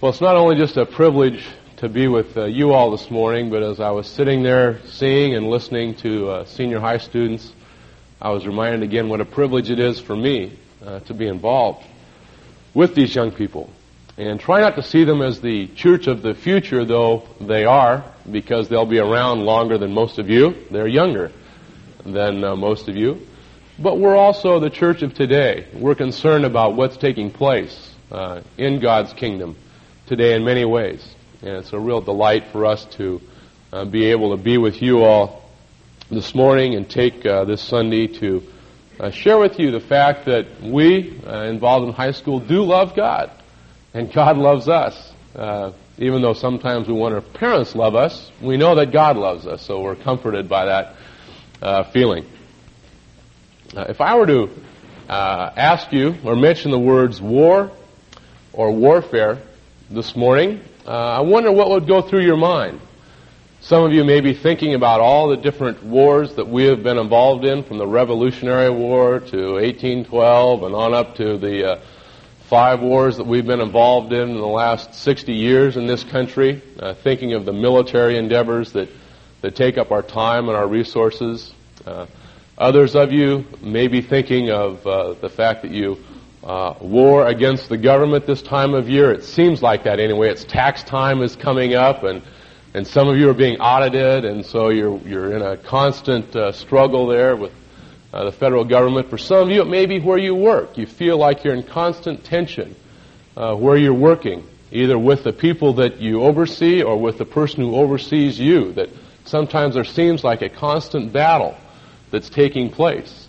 Well, it's not only just a privilege to be with uh, you all this morning, but as I was sitting there seeing and listening to uh, senior high students, I was reminded again what a privilege it is for me uh, to be involved with these young people. And try not to see them as the church of the future, though they are, because they'll be around longer than most of you. They're younger than uh, most of you. But we're also the church of today. We're concerned about what's taking place uh, in God's kingdom today in many ways. And it's a real delight for us to uh, be able to be with you all this morning and take uh, this Sunday to uh, share with you the fact that we uh, involved in high school do love God. And God loves us. Uh, even though sometimes we want our parents love us, we know that God loves us, so we're comforted by that uh, feeling. if I were to ask you or mention the words war or warfare, this morning, uh, I wonder what would go through your mind. Some of you may be thinking about all the different wars that we have been involved in, from the Revolutionary War to 1812 and on up to the uh, five wars that we've been involved in in the last 60 years in this country, uh, thinking of the military endeavors that, that take up our time and our resources. Uh, others of you may be thinking of uh, the fact that you uh, war against the government this time of year. It seems like that anyway. It's tax time is coming up, and and some of you are being audited, and so you're you're in a constant uh, struggle there with uh, the federal government. For some of you, it may be where you work. You feel like you're in constant tension uh, where you're working, either with the people that you oversee or with the person who oversees you. That sometimes there seems like a constant battle that's taking place.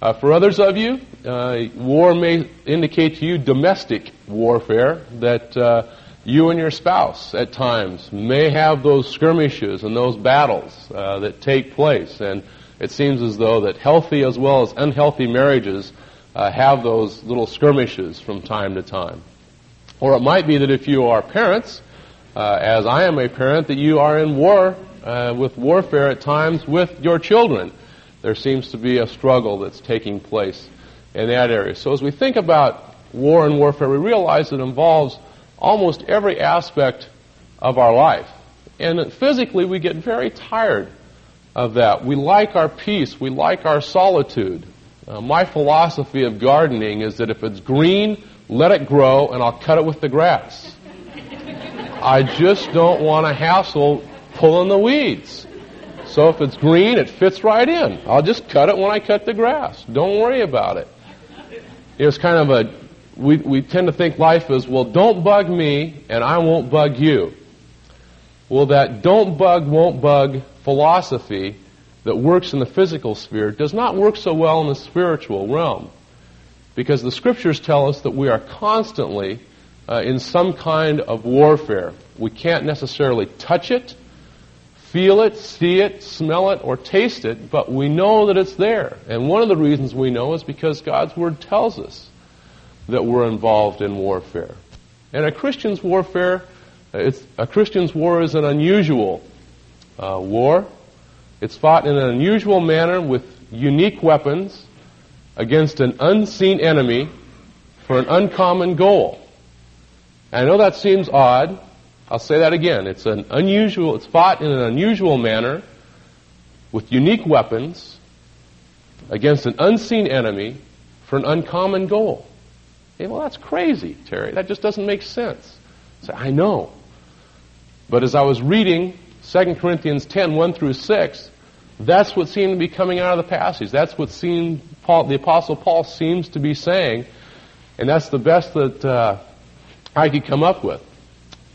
Uh, for others of you, uh, war may indicate to you domestic warfare, that uh, you and your spouse at times may have those skirmishes and those battles uh, that take place. And it seems as though that healthy as well as unhealthy marriages uh, have those little skirmishes from time to time. Or it might be that if you are parents, uh, as I am a parent, that you are in war with warfare at times with your children there seems to be a struggle that's taking place in that area. So as we think about war and warfare, we realize it involves almost every aspect of our life. And physically, we get very tired of that. We like our peace. We like our solitude. Uh, my philosophy of gardening is that if it's green, let it grow, and I'll cut it with the grass. I just don't want to hassle pulling the weeds. So if it's green, it fits right in. I'll just cut it when I cut the grass. Don't worry about it. It's kind of a, we, we tend to think life is, well, don't bug me and I won't bug you. Well, that don't bug, won't bug philosophy that works in the physical sphere does not work so well in the spiritual realm. Because the scriptures tell us that we are constantly uh, in some kind of warfare. We can't necessarily touch it feel it, see it, smell it, or taste it, but we know that it's there. And one of the reasons we know is because God's Word tells us that we're involved in warfare. And a Christian's warfare, it's, a Christian's war is an unusual uh, war. It's fought in an unusual manner with unique weapons against an unseen enemy for an uncommon goal. And I know that seems odd, I'll say that again. It's an unusual, it's fought in an unusual manner with unique weapons against an unseen enemy for an uncommon goal. Hey, well, that's crazy, Terry. That just doesn't make sense. Say, I know. But as I was reading 2 Corinthians 10, 1 through 6, that's what seemed to be coming out of the passage. That's what seemed Paul, the Apostle Paul seems to be saying. And that's the best that uh, I could come up with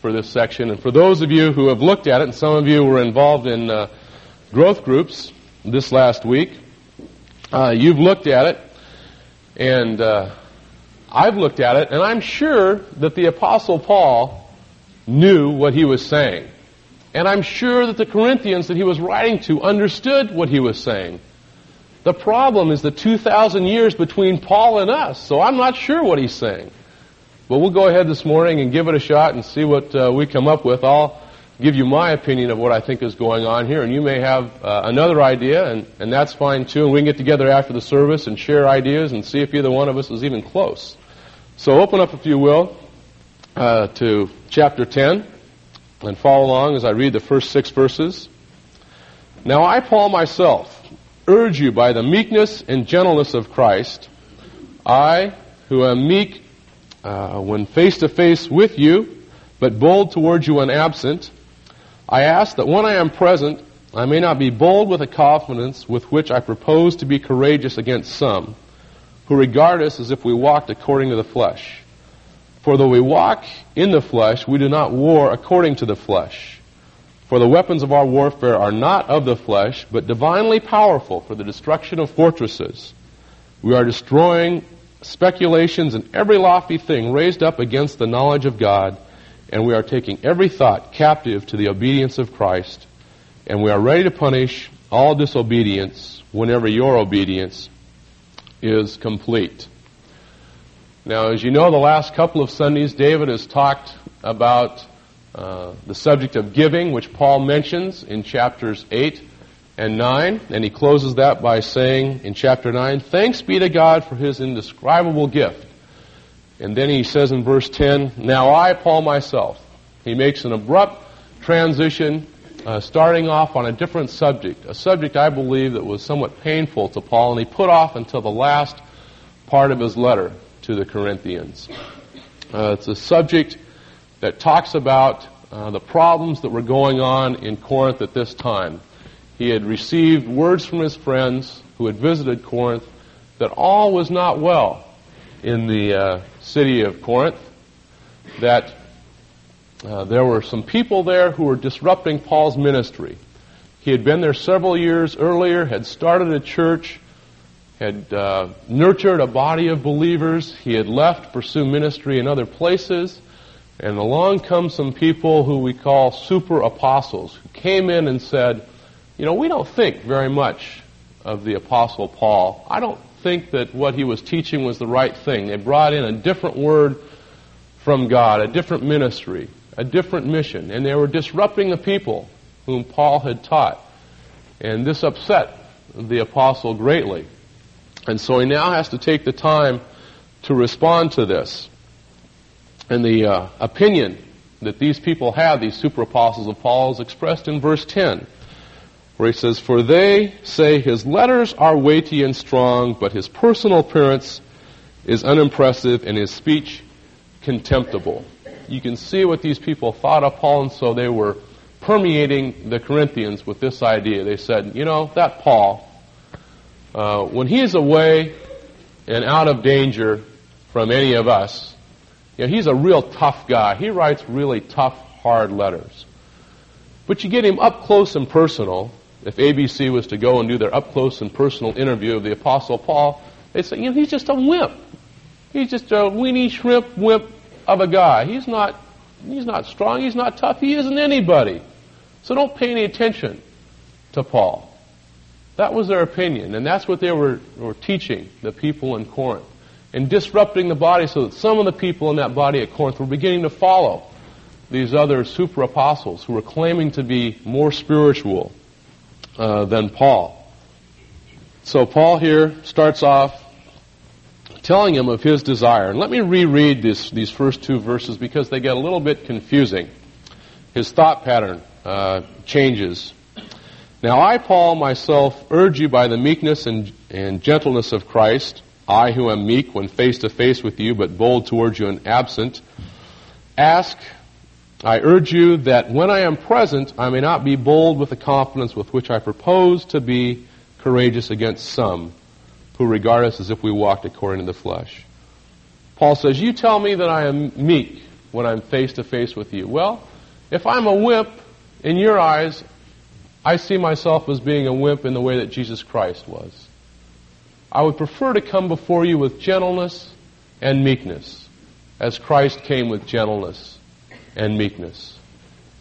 for this section. And for those of you who have looked at it, and some of you were involved in uh, growth groups this last week, uh, you've looked at it, and uh, I've looked at it, and I'm sure that the Apostle Paul knew what he was saying. And I'm sure that the Corinthians that he was writing to understood what he was saying. The problem is the 2,000 years between Paul and us, so I'm not sure what he's saying. But we'll go ahead this morning and give it a shot and see what uh, we come up with. I'll give you my opinion of what I think is going on here, and you may have uh, another idea, and, and that's fine too. And we can get together after the service and share ideas and see if either one of us is even close. So open up, if you will, uh, to chapter 10 and follow along as I read the first six verses. Now I, Paul myself, urge you by the meekness and gentleness of Christ, I, who am meek uh, when face to face with you, but bold towards you when absent, I ask that when I am present, I may not be bold with a confidence with which I propose to be courageous against some, who regard us as if we walked according to the flesh. For though we walk in the flesh, we do not war according to the flesh. For the weapons of our warfare are not of the flesh, but divinely powerful for the destruction of fortresses. We are destroying speculations and every lofty thing raised up against the knowledge of God, and we are taking every thought captive to the obedience of Christ, and we are ready to punish all disobedience whenever your obedience is complete. Now, as you know, the last couple of Sundays, David has talked about uh, the subject of giving, which Paul mentions in chapters 8 and 9. And he closes that by saying in chapter 9, Thanks be to God for his indescribable gift. And then he says in verse 10, Now I, Paul myself. He makes an abrupt transition, uh, starting off on a different subject, a subject I believe that was somewhat painful to Paul, and he put off until the last part of his letter to the Corinthians. Uh, it's a subject that talks about uh, the problems that were going on in Corinth at this time. He had received words from his friends who had visited Corinth that all was not well in the uh, city of Corinth, that uh, there were some people there who were disrupting Paul's ministry. He had been there several years earlier, had started a church, had uh, nurtured a body of believers. He had left to pursue ministry in other places. And along come some people who we call super apostles, who came in and said, you know, we don't think very much of the apostle Paul. I don't think that what he was teaching was the right thing. They brought in a different word from God, a different ministry, a different mission, and they were disrupting the people whom Paul had taught. And this upset the apostle greatly. And so he now has to take the time to respond to this. And the uh, opinion that these people have, these super apostles of Paul, is expressed in verse 10, where he says, For they say his letters are weighty and strong, but his personal appearance is unimpressive and his speech contemptible. You can see what these people thought of Paul, and so they were permeating the Corinthians with this idea. They said, you know, that Paul, uh, when he is away and out of danger from any of us, you know, he's a real tough guy. He writes really tough, hard letters. But you get him up close and personal. If ABC was to go and do their up close and personal interview of the Apostle Paul, they'd say, you know, he's just a wimp. He's just a weenie shrimp wimp of a guy. He's not, he's not strong. He's not tough. He isn't anybody. So don't pay any attention to Paul. That was their opinion, and that's what they were, were teaching the people in Corinth. And disrupting the body so that some of the people in that body at Corinth were beginning to follow these other super apostles who were claiming to be more spiritual uh, than Paul. So Paul here starts off telling him of his desire. And let me reread this, these first two verses because they get a little bit confusing. His thought pattern uh, changes now I, Paul, myself, urge you by the meekness and, and gentleness of Christ, I who am meek when face to face with you, but bold towards you and absent, ask, I urge you that when I am present, I may not be bold with the confidence with which I propose to be courageous against some who regard us as if we walked according to the flesh. Paul says, You tell me that I am meek when I'm face to face with you. Well, if I'm a wimp in your eyes, I see myself as being a wimp in the way that Jesus Christ was. I would prefer to come before you with gentleness and meekness, as Christ came with gentleness and meekness.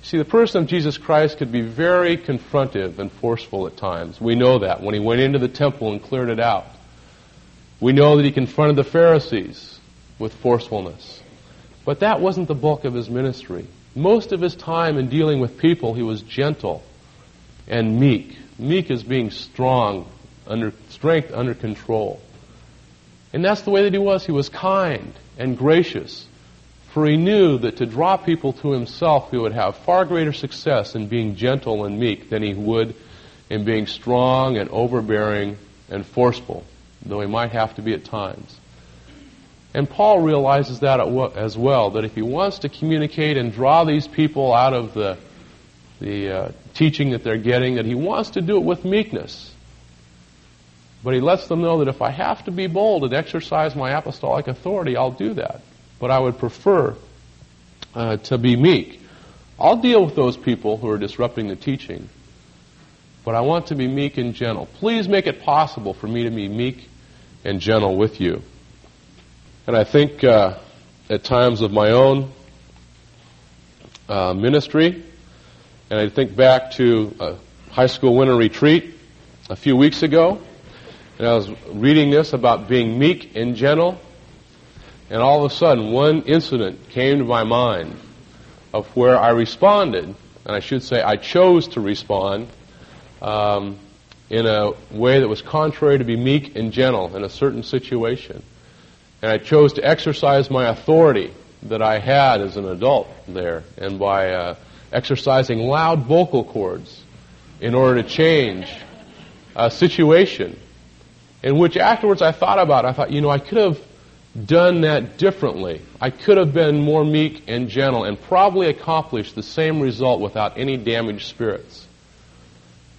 See, the person of Jesus Christ could be very confrontive and forceful at times. We know that when he went into the temple and cleared it out. We know that he confronted the Pharisees with forcefulness. But that wasn't the bulk of his ministry. Most of his time in dealing with people, he was gentle and meek. Meek is being strong, under strength under control. And that's the way that he was. He was kind and gracious, For he knew that to draw people to himself, he would have far greater success in being gentle and meek than he would in being strong and overbearing and forceful, though he might have to be at times. And Paul realizes that as well, that if he wants to communicate and draw these people out of the, the uh, teaching that they're getting, that he wants to do it with meekness. But he lets them know that if I have to be bold and exercise my apostolic authority, I'll do that but I would prefer uh, to be meek. I'll deal with those people who are disrupting the teaching, but I want to be meek and gentle. Please make it possible for me to be meek and gentle with you. And I think uh, at times of my own uh, ministry, and I think back to a high school winter retreat a few weeks ago, and I was reading this about being meek and gentle. And all of a sudden, one incident came to my mind of where I responded, and I should say I chose to respond um, in a way that was contrary to be meek and gentle in a certain situation. And I chose to exercise my authority that I had as an adult there, and by uh, exercising loud vocal cords in order to change a situation in which afterwards I thought about. I thought, you know, I could have done that differently, I could have been more meek and gentle and probably accomplished the same result without any damaged spirits.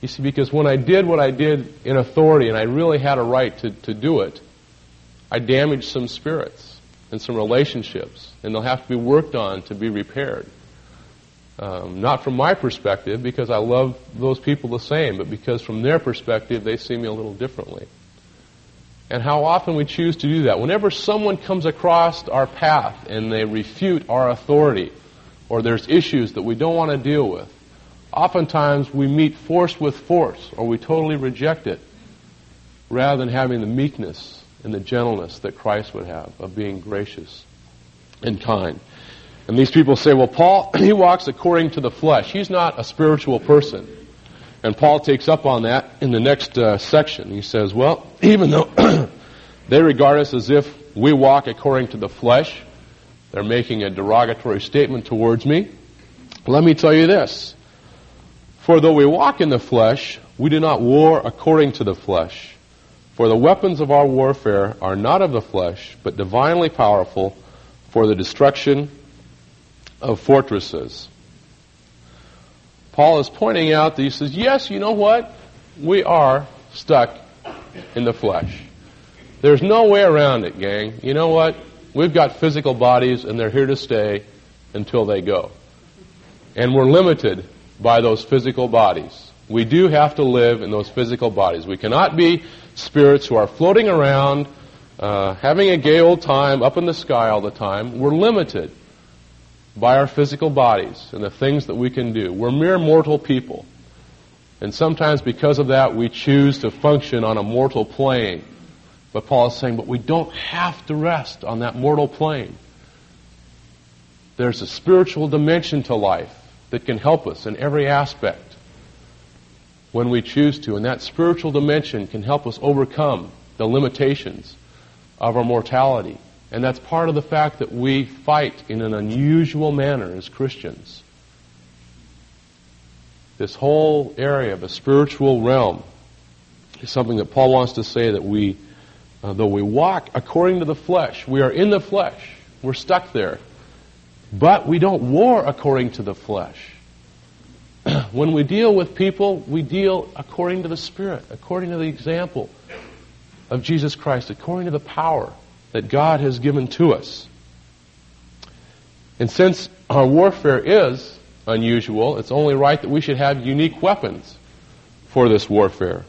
You see, because when I did what I did in authority and I really had a right to, to do it, I damaged some spirits and some relationships, and they'll have to be worked on to be repaired. Um, not from my perspective, because I love those people the same, but because from their perspective, they see me a little differently and how often we choose to do that. Whenever someone comes across our path and they refute our authority, or there's issues that we don't want to deal with, oftentimes we meet force with force, or we totally reject it, rather than having the meekness and the gentleness that Christ would have of being gracious and kind. And these people say, well, Paul, he walks according to the flesh. He's not a spiritual person. And Paul takes up on that in the next uh, section. He says, well, even though they regard us as if we walk according to the flesh, they're making a derogatory statement towards me. Let me tell you this. For though we walk in the flesh, we do not war according to the flesh. For the weapons of our warfare are not of the flesh, but divinely powerful for the destruction of fortresses. Paul is pointing out that he says, yes, you know what? We are stuck in the flesh. There's no way around it, gang. You know what? We've got physical bodies and they're here to stay until they go. And we're limited by those physical bodies. We do have to live in those physical bodies. We cannot be spirits who are floating around, uh, having a gay old time up in the sky all the time. We're limited by our physical bodies and the things that we can do. We're mere mortal people. And sometimes because of that, we choose to function on a mortal plane. But Paul is saying, but we don't have to rest on that mortal plane. There's a spiritual dimension to life that can help us in every aspect when we choose to. And that spiritual dimension can help us overcome the limitations of our mortality and that's part of the fact that we fight in an unusual manner as Christians. This whole area of the spiritual realm is something that Paul wants to say that we, uh, though we walk according to the flesh, we are in the flesh, we're stuck there. But we don't war according to the flesh. when we deal with people, we deal according to the Spirit, according to the example of Jesus Christ, according to the power that God has given to us. And since our warfare is unusual, it's only right that we should have unique weapons for this warfare.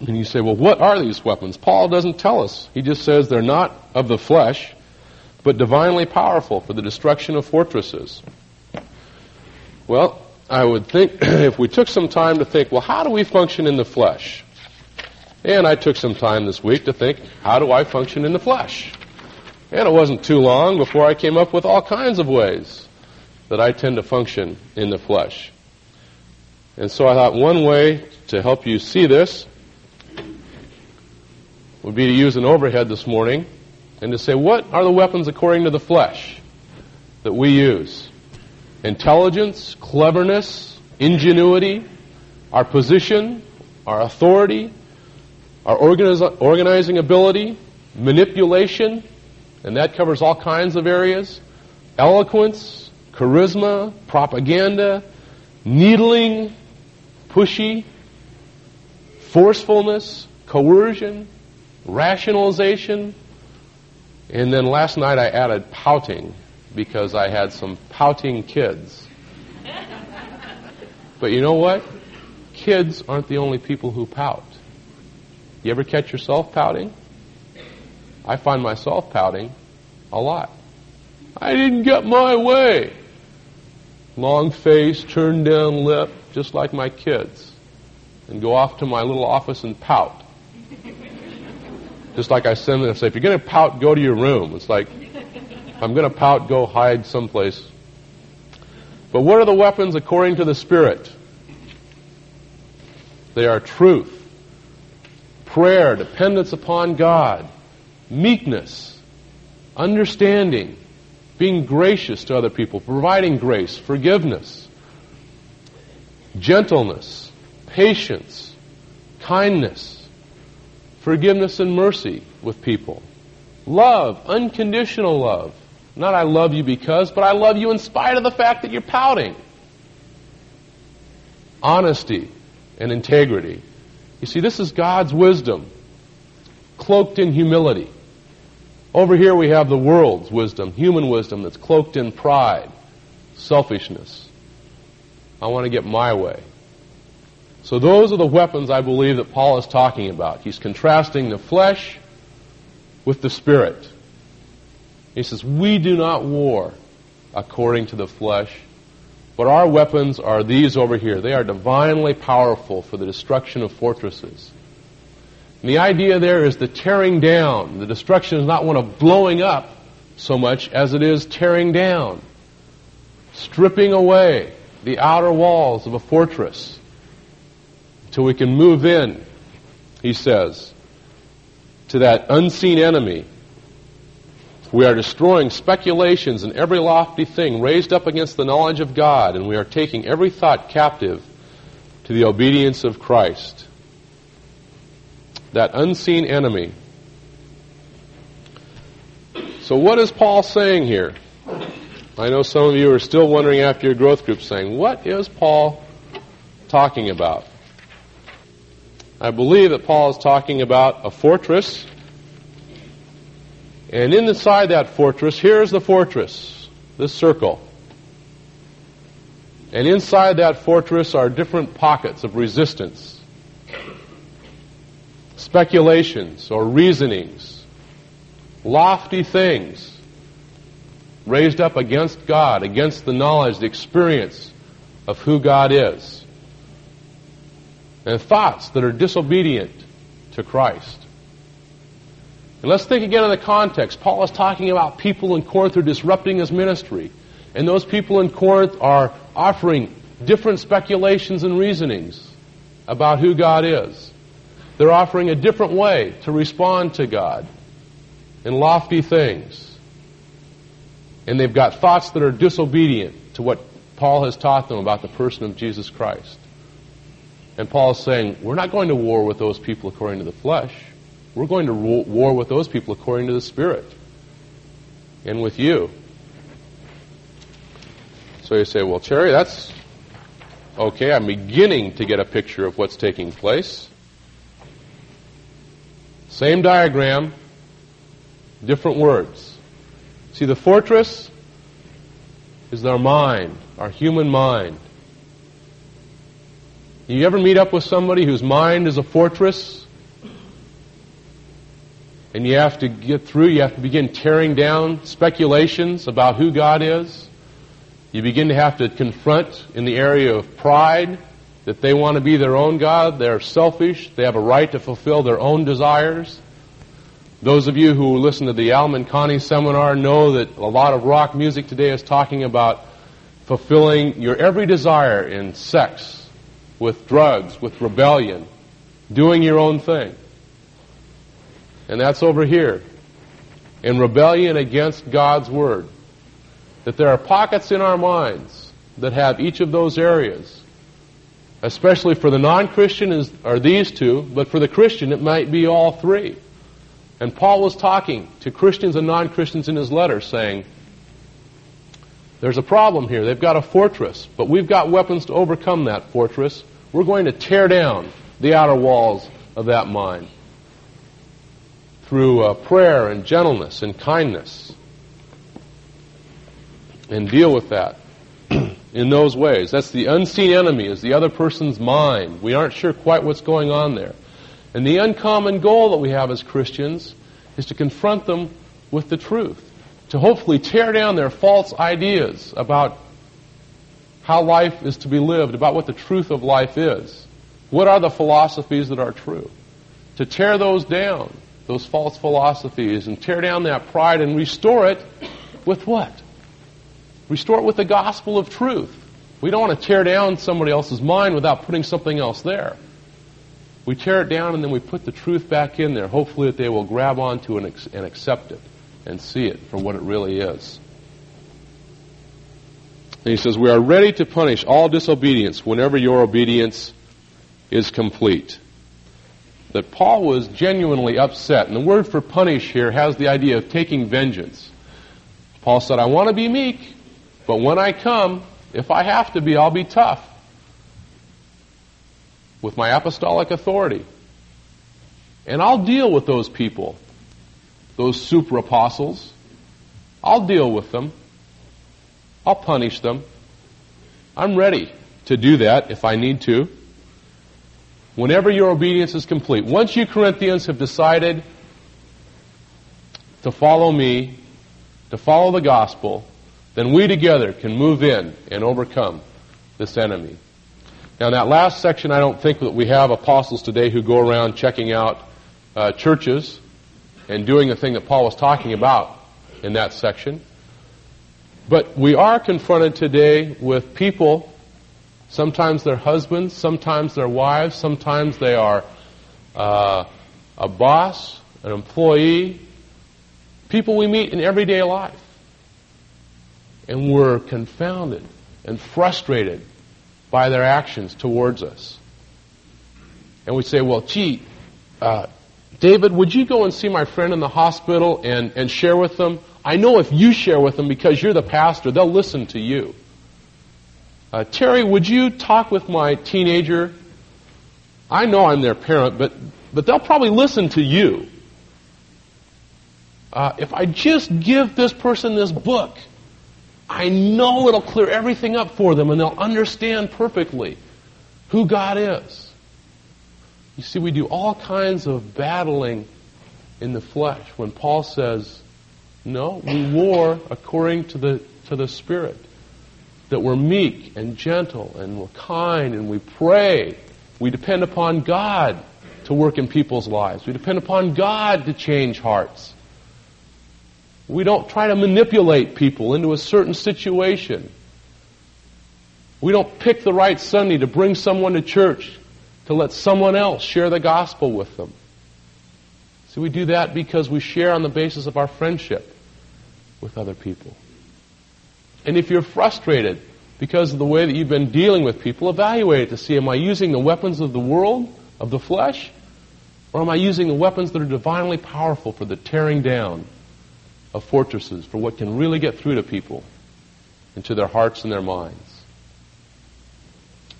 And you say, well, what are these weapons? Paul doesn't tell us. He just says they're not of the flesh, but divinely powerful for the destruction of fortresses. Well, I would think if we took some time to think, well, how do we function in the flesh? And I took some time this week to think, how do I function in the flesh? And it wasn't too long before I came up with all kinds of ways that I tend to function in the flesh. And so I thought one way to help you see this would be to use an overhead this morning and to say, what are the weapons according to the flesh that we use? Intelligence, cleverness, ingenuity, our position, our authority, our organiz- organizing ability, manipulation, and that covers all kinds of areas, eloquence, charisma, propaganda, needling, pushy, forcefulness, coercion, rationalization, and then last night I added pouting because I had some pouting kids. But you know what? Kids aren't the only people who pout. You ever catch yourself pouting? I find myself pouting a lot. I didn't get my way. Long face, turned down lip, just like my kids. And go off to my little office and pout. Just like I send them say, if you're going to pout, go to your room. It's like, if I'm going to pout, go hide someplace. But what are the weapons according to the Spirit? They are truth, prayer, dependence upon God, meekness, understanding, being gracious to other people, providing grace, forgiveness, gentleness, patience, kindness, forgiveness and mercy with people. Love, unconditional love. Not I love you because, but I love you in spite of the fact that you're pouting. Honesty and integrity. You see, this is God's wisdom, cloaked in humility. Over here we have the world's wisdom, human wisdom that's cloaked in pride, selfishness. I want to get my way. So those are the weapons I believe that Paul is talking about. He's contrasting the flesh with the spirit. He says, we do not war according to the flesh, but our weapons are these over here. They are divinely powerful for the destruction of fortresses. And the idea there is the tearing down. The destruction is not one of blowing up so much as it is tearing down, stripping away the outer walls of a fortress till we can move in, he says, to that unseen enemy. We are destroying speculations and every lofty thing raised up against the knowledge of God, and we are taking every thought captive to the obedience of Christ. That unseen enemy. So, what is Paul saying here? I know some of you are still wondering after your growth group saying, what is Paul talking about? I believe that Paul is talking about a fortress. And inside that fortress, here's the fortress, this circle. And inside that fortress are different pockets of resistance, speculations or reasonings, lofty things raised up against God, against the knowledge, the experience of who God is and thoughts that are disobedient to Christ. And let's think again in the context. Paul is talking about people in Corinth who are disrupting his ministry. And those people in Corinth are offering different speculations and reasonings about who God is. They're offering a different way to respond to God in lofty things. And they've got thoughts that are disobedient to what Paul has taught them about the person of Jesus Christ. And Paul is saying, we're not going to war with those people according to the flesh. We're going to war with those people according to the Spirit. And with you. So you say, well, Terry, that's okay. I'm beginning to get a picture of what's taking place. Same diagram, different words. See, the fortress is our mind, our human mind. You ever meet up with somebody whose mind is a fortress? And you have to get through, you have to begin tearing down speculations about who God is. You begin to have to confront in the area of pride that they want to be their own God. They're selfish. They have a right to fulfill their own desires. Those of you who listen to the Al Menconi seminar know that a lot of rock music today is talking about fulfilling your every desire in sex, with drugs, with rebellion, doing your own thing. And that's over here. in rebellion against God's Word. That there are pockets in our minds that have each of those areas. Especially for the non-Christian are these two, but for the Christian it might be all three. And Paul was talking to Christians and non-Christians in his letter saying, there's a problem here. They've got a fortress, but we've got weapons to overcome that fortress. We're going to tear down the outer walls of that mind through uh, prayer and gentleness and kindness and deal with that in those ways. That's the unseen enemy, is the other person's mind. We aren't sure quite what's going on there. And the uncommon goal that we have as Christians is to confront them with the truth, to hopefully tear down their false ideas about how life is to be lived, about what the truth of life is. What are the philosophies that are true? To tear those down, those false philosophies, and tear down that pride and restore it with what? Restore it with the gospel of truth. We don't want to tear down somebody else's mind without putting something else there. We tear it down and then we put the truth back in there, hopefully that they will grab onto and, and accept it and see it for what it really is. And he says, We are ready to punish all disobedience whenever your obedience is complete. That Paul was genuinely upset. And the word for punish here has the idea of taking vengeance. Paul said, I want to be meek, but when I come, if I have to be, I'll be tough with my apostolic authority. And I'll deal with those people, those super apostles. I'll deal with them. I'll punish them. I'm ready to do that if I need to. Whenever your obedience is complete. Once you Corinthians have decided to follow me, to follow the gospel, then we together can move in and overcome this enemy. Now, in that last section, I don't think that we have apostles today who go around checking out uh, churches and doing the thing that Paul was talking about in that section. But we are confronted today with people, sometimes they're husbands, sometimes they're wives, sometimes they are uh, a boss, an employee, people we meet in everyday life. And we're confounded and frustrated by their actions towards us. And we say, well, gee, uh, David, would you go and see my friend in the hospital and, and share with them? I know if you share with them because you're the pastor, they'll listen to you. Uh, Terry, would you talk with my teenager? I know I'm their parent, but, but they'll probably listen to you. Uh, if I just give this person this book, I know it'll clear everything up for them and they'll understand perfectly who God is. You see, we do all kinds of battling in the flesh when Paul says, no, we war according to the, to the Spirit. That we're meek and gentle and we're kind and we pray. We depend upon God to work in people's lives. We depend upon God to change hearts. We don't try to manipulate people into a certain situation. We don't pick the right Sunday to bring someone to church to let someone else share the gospel with them. See, we do that because we share on the basis of our friendship with other people. And if you're frustrated because of the way that you've been dealing with people, evaluate it to see am I using the weapons of the world, of the flesh, or am I using the weapons that are divinely powerful for the tearing down of fortresses for what can really get through to people into their hearts and their minds.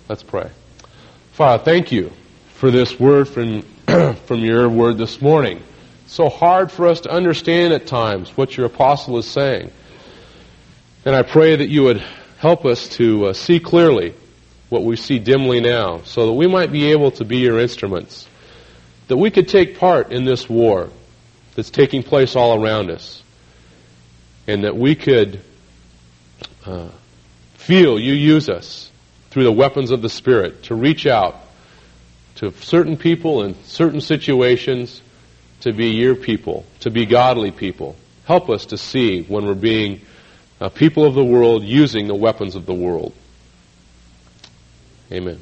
Let's pray. Father, thank you for this word from, from your word this morning. So hard for us to understand at times what your apostle is saying. And I pray that you would help us to uh, see clearly what we see dimly now so that we might be able to be your instruments. That we could take part in this war that's taking place all around us and that we could uh, feel you use us through the weapons of the Spirit to reach out to certain people in certain situations to be your people, to be godly people. Help us to see when we're being Uh, people of the world using the weapons of the world. Amen.